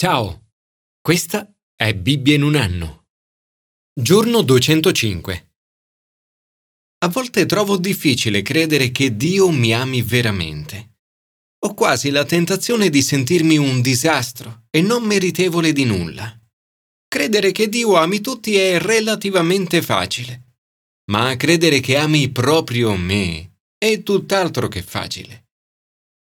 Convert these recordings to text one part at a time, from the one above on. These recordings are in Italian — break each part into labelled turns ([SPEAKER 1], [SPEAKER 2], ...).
[SPEAKER 1] Ciao, questa è Bibbia in un anno. Giorno 205. A volte trovo difficile credere che Dio mi ami veramente. Ho quasi la tentazione di sentirmi un disastro e non meritevole di nulla. Credere che Dio ami tutti è relativamente facile, ma credere che ami proprio me è tutt'altro che facile.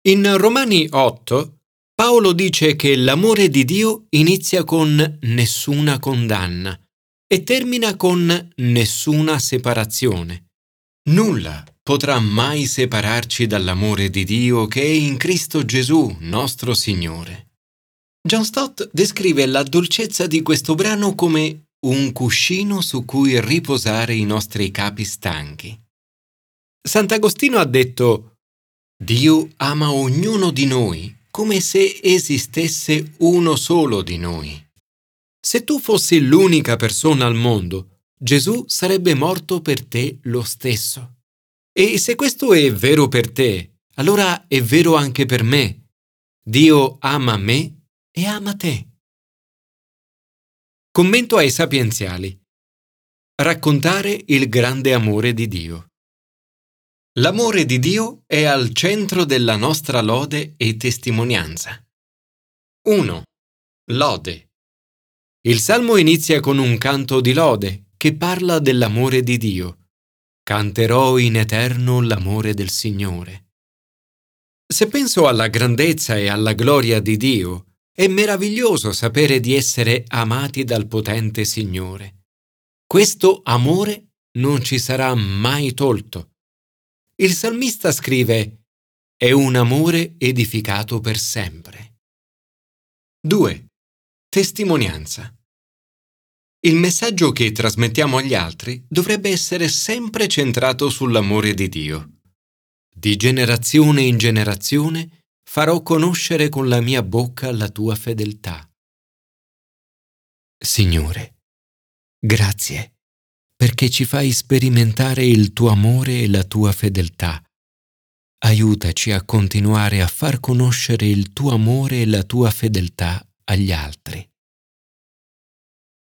[SPEAKER 1] In Romani 8 Paolo dice che l'amore di Dio inizia con nessuna condanna e termina con nessuna separazione. Nulla potrà mai separarci dall'amore di Dio che è in Cristo Gesù, nostro Signore. John Stott descrive la dolcezza di questo brano come un cuscino su cui riposare i nostri capi stanchi. Sant'Agostino ha detto Dio ama ognuno di noi come se esistesse uno solo di noi. Se tu fossi l'unica persona al mondo, Gesù sarebbe morto per te lo stesso. E se questo è vero per te, allora è vero anche per me. Dio ama me e ama te. Commento ai sapienziali. Raccontare il grande amore di Dio. L'amore di Dio è al centro della nostra lode e testimonianza. 1. Lode. Il salmo inizia con un canto di lode che parla dell'amore di Dio. Canterò in eterno l'amore del Signore. Se penso alla grandezza e alla gloria di Dio, è meraviglioso sapere di essere amati dal potente Signore. Questo amore non ci sarà mai tolto il salmista scrive È un amore edificato per sempre. 2. Testimonianza. Il messaggio che trasmettiamo agli altri dovrebbe essere sempre centrato sull'amore di Dio. Di generazione in generazione farò conoscere con la mia bocca la tua fedeltà. Signore, grazie perché ci fai sperimentare il tuo amore e la tua fedeltà. Aiutaci a continuare a far conoscere il tuo amore e la tua fedeltà agli altri.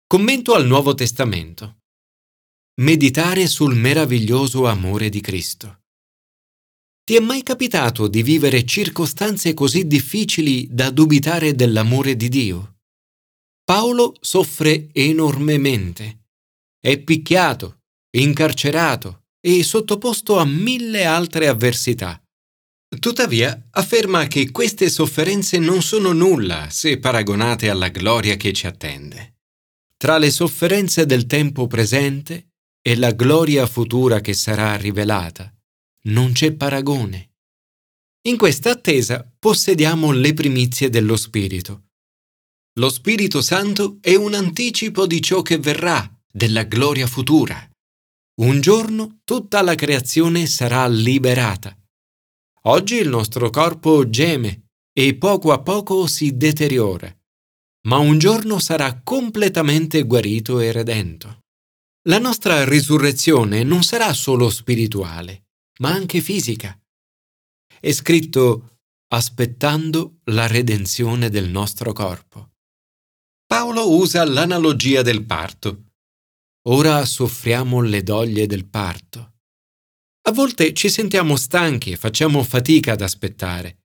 [SPEAKER 1] Commento al Nuovo Testamento. Meditare sul meraviglioso amore di Cristo. Ti è mai capitato di vivere circostanze così difficili da dubitare dell'amore di Dio? Paolo soffre enormemente è picchiato, incarcerato e sottoposto a mille altre avversità. Tuttavia afferma che queste sofferenze non sono nulla se paragonate alla gloria che ci attende. Tra le sofferenze del tempo presente e la gloria futura che sarà rivelata, non c'è paragone. In questa attesa possediamo le primizie dello Spirito. Lo Spirito Santo è un anticipo di ciò che verrà della gloria futura. Un giorno tutta la creazione sarà liberata. Oggi il nostro corpo geme e poco a poco si deteriora, ma un giorno sarà completamente guarito e redento. La nostra risurrezione non sarà solo spirituale, ma anche fisica. È scritto aspettando la redenzione del nostro corpo. Paolo usa l'analogia del parto Ora soffriamo le doglie del parto. A volte ci sentiamo stanchi e facciamo fatica ad aspettare,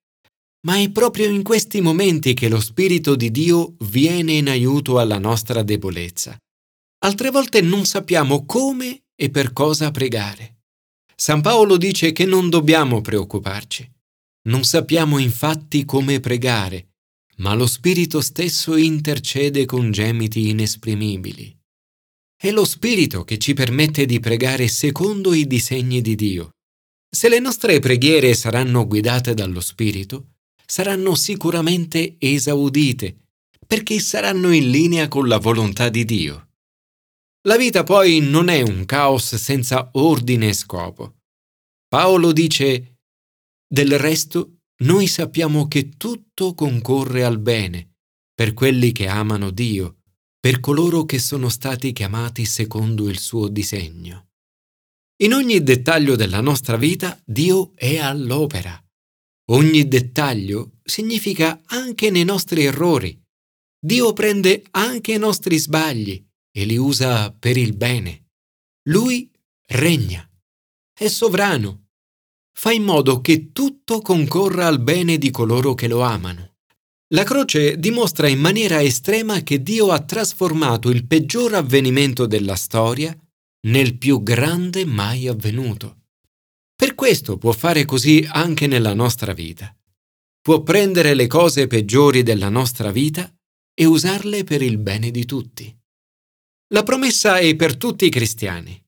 [SPEAKER 1] ma è proprio in questi momenti che lo Spirito di Dio viene in aiuto alla nostra debolezza. Altre volte non sappiamo come e per cosa pregare. San Paolo dice che non dobbiamo preoccuparci. Non sappiamo infatti come pregare, ma lo Spirito stesso intercede con gemiti inesprimibili. È lo Spirito che ci permette di pregare secondo i disegni di Dio. Se le nostre preghiere saranno guidate dallo Spirito, saranno sicuramente esaudite, perché saranno in linea con la volontà di Dio. La vita poi non è un caos senza ordine e scopo. Paolo dice, del resto, noi sappiamo che tutto concorre al bene per quelli che amano Dio per coloro che sono stati chiamati secondo il suo disegno. In ogni dettaglio della nostra vita Dio è all'opera. Ogni dettaglio significa anche nei nostri errori, Dio prende anche i nostri sbagli e li usa per il bene. Lui regna, è sovrano, fa in modo che tutto concorra al bene di coloro che lo amano. La croce dimostra in maniera estrema che Dio ha trasformato il peggior avvenimento della storia nel più grande mai avvenuto. Per questo può fare così anche nella nostra vita. Può prendere le cose peggiori della nostra vita e usarle per il bene di tutti. La promessa è per tutti i cristiani.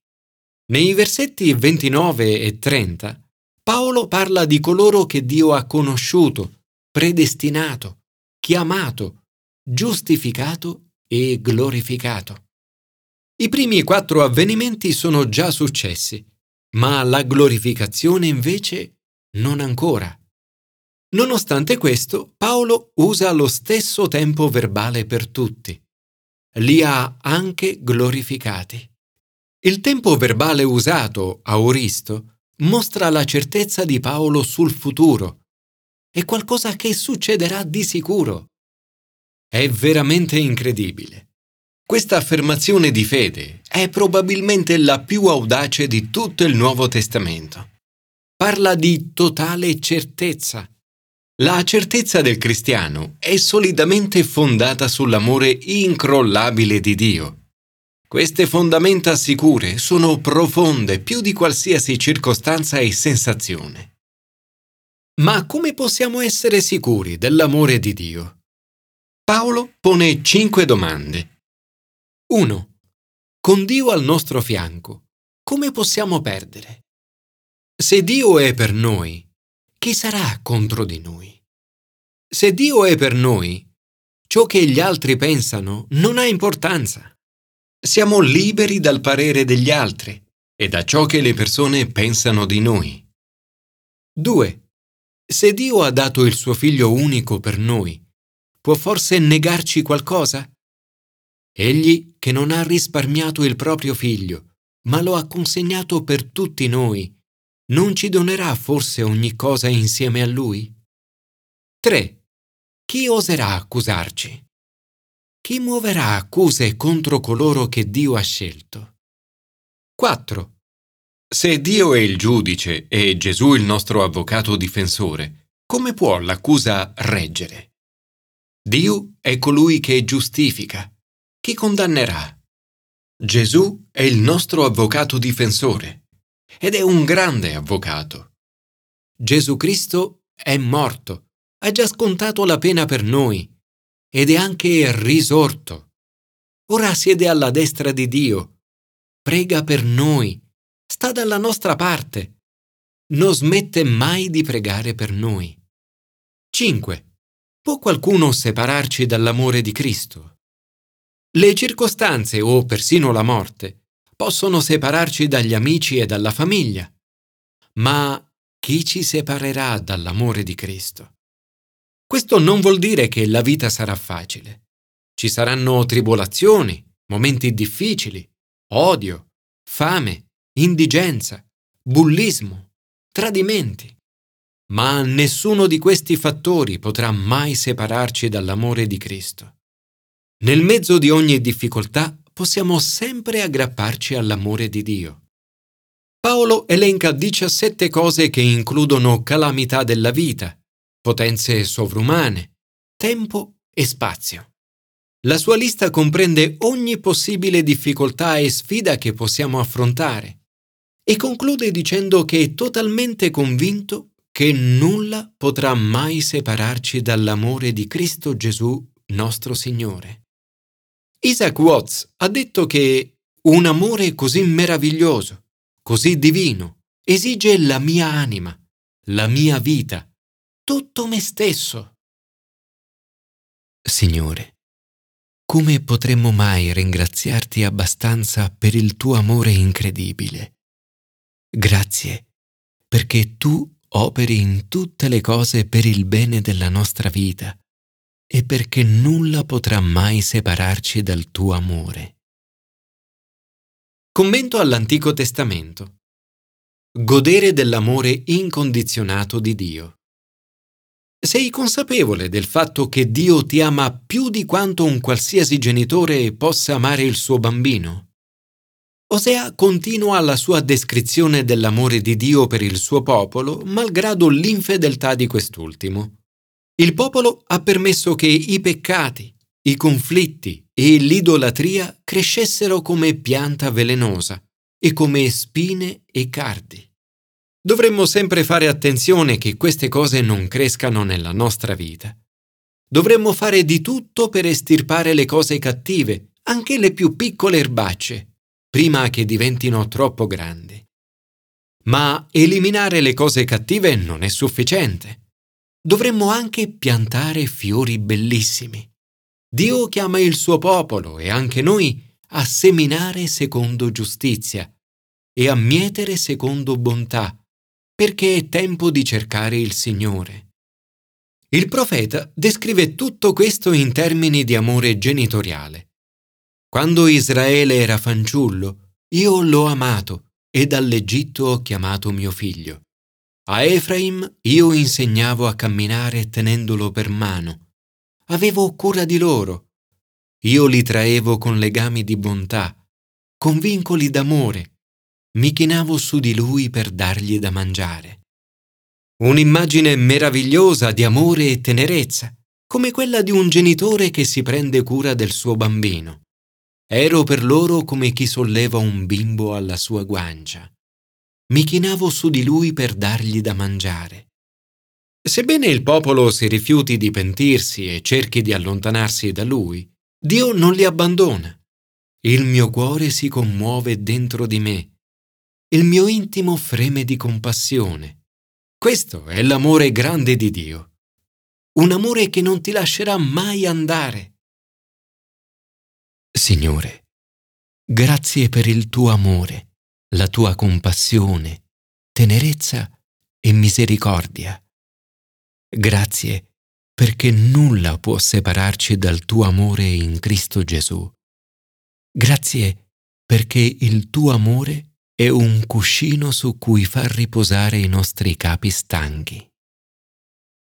[SPEAKER 1] Nei versetti 29 e 30 Paolo parla di coloro che Dio ha conosciuto, predestinato, chiamato, giustificato e glorificato. I primi quattro avvenimenti sono già successi, ma la glorificazione invece non ancora. Nonostante questo, Paolo usa lo stesso tempo verbale per tutti. Li ha anche glorificati. Il tempo verbale usato, auristo, mostra la certezza di Paolo sul futuro, è qualcosa che succederà di sicuro. È veramente incredibile. Questa affermazione di fede è probabilmente la più audace di tutto il Nuovo Testamento. Parla di totale certezza. La certezza del cristiano è solidamente fondata sull'amore incrollabile di Dio. Queste fondamenta sicure sono profonde più di qualsiasi circostanza e sensazione. Ma come possiamo essere sicuri dell'amore di Dio? Paolo pone cinque domande. 1. Con Dio al nostro fianco, come possiamo perdere? Se Dio è per noi, chi sarà contro di noi? Se Dio è per noi, ciò che gli altri pensano non ha importanza. Siamo liberi dal parere degli altri e da ciò che le persone pensano di noi. 2. Se Dio ha dato il suo figlio unico per noi, può forse negarci qualcosa? Egli che non ha risparmiato il proprio figlio, ma lo ha consegnato per tutti noi, non ci donerà forse ogni cosa insieme a lui? 3. Chi oserà accusarci? Chi muoverà accuse contro coloro che Dio ha scelto? 4. Se Dio è il giudice e Gesù il nostro avvocato difensore, come può l'accusa reggere? Dio è colui che giustifica. Chi condannerà? Gesù è il nostro avvocato difensore ed è un grande avvocato. Gesù Cristo è morto, ha già scontato la pena per noi ed è anche risorto. Ora siede alla destra di Dio, prega per noi sta dalla nostra parte. Non smette mai di pregare per noi. 5. Può qualcuno separarci dall'amore di Cristo? Le circostanze o persino la morte possono separarci dagli amici e dalla famiglia. Ma chi ci separerà dall'amore di Cristo? Questo non vuol dire che la vita sarà facile. Ci saranno tribolazioni, momenti difficili, odio, fame, indigenza, bullismo, tradimenti. Ma nessuno di questi fattori potrà mai separarci dall'amore di Cristo. Nel mezzo di ogni difficoltà possiamo sempre aggrapparci all'amore di Dio. Paolo elenca 17 cose che includono calamità della vita, potenze sovrumane, tempo e spazio. La sua lista comprende ogni possibile difficoltà e sfida che possiamo affrontare e conclude dicendo che è totalmente convinto che nulla potrà mai separarci dall'amore di Cristo Gesù nostro Signore. Isaac Watts ha detto che un amore così meraviglioso, così divino, esige la mia anima, la mia vita, tutto me stesso. Signore, come potremmo mai ringraziarti abbastanza per il tuo amore incredibile? Grazie, perché tu operi in tutte le cose per il bene della nostra vita e perché nulla potrà mai separarci dal tuo amore. Commento all'Antico Testamento. Godere dell'amore incondizionato di Dio. Sei consapevole del fatto che Dio ti ama più di quanto un qualsiasi genitore possa amare il suo bambino? Osea continua la sua descrizione dell'amore di Dio per il suo popolo, malgrado l'infedeltà di quest'ultimo. Il popolo ha permesso che i peccati, i conflitti e l'idolatria crescessero come pianta velenosa e come spine e cardi. Dovremmo sempre fare attenzione che queste cose non crescano nella nostra vita. Dovremmo fare di tutto per estirpare le cose cattive, anche le più piccole erbacce, prima che diventino troppo grandi. Ma eliminare le cose cattive non è sufficiente. Dovremmo anche piantare fiori bellissimi. Dio chiama il suo popolo e anche noi a seminare secondo giustizia e a mietere secondo bontà perché è tempo di cercare il Signore. Il profeta descrive tutto questo in termini di amore genitoriale. Quando Israele era fanciullo, io l'ho amato e dall'Egitto ho chiamato mio figlio. A Efraim io insegnavo a camminare tenendolo per mano. Avevo cura di loro. Io li traevo con legami di bontà, con vincoli d'amore mi chinavo su di lui per dargli da mangiare. Un'immagine meravigliosa di amore e tenerezza, come quella di un genitore che si prende cura del suo bambino. Ero per loro come chi solleva un bimbo alla sua guancia. Mi chinavo su di lui per dargli da mangiare. Sebbene il popolo si rifiuti di pentirsi e cerchi di allontanarsi da lui, Dio non li abbandona. Il mio cuore si commuove dentro di me il mio intimo freme di compassione. Questo è l'amore grande di Dio. Un amore che non ti lascerà mai andare. Signore, grazie per il tuo amore, la tua compassione, tenerezza e misericordia. Grazie perché nulla può separarci dal tuo amore in Cristo Gesù. Grazie perché il tuo amore è un cuscino su cui far riposare i nostri capi stanchi.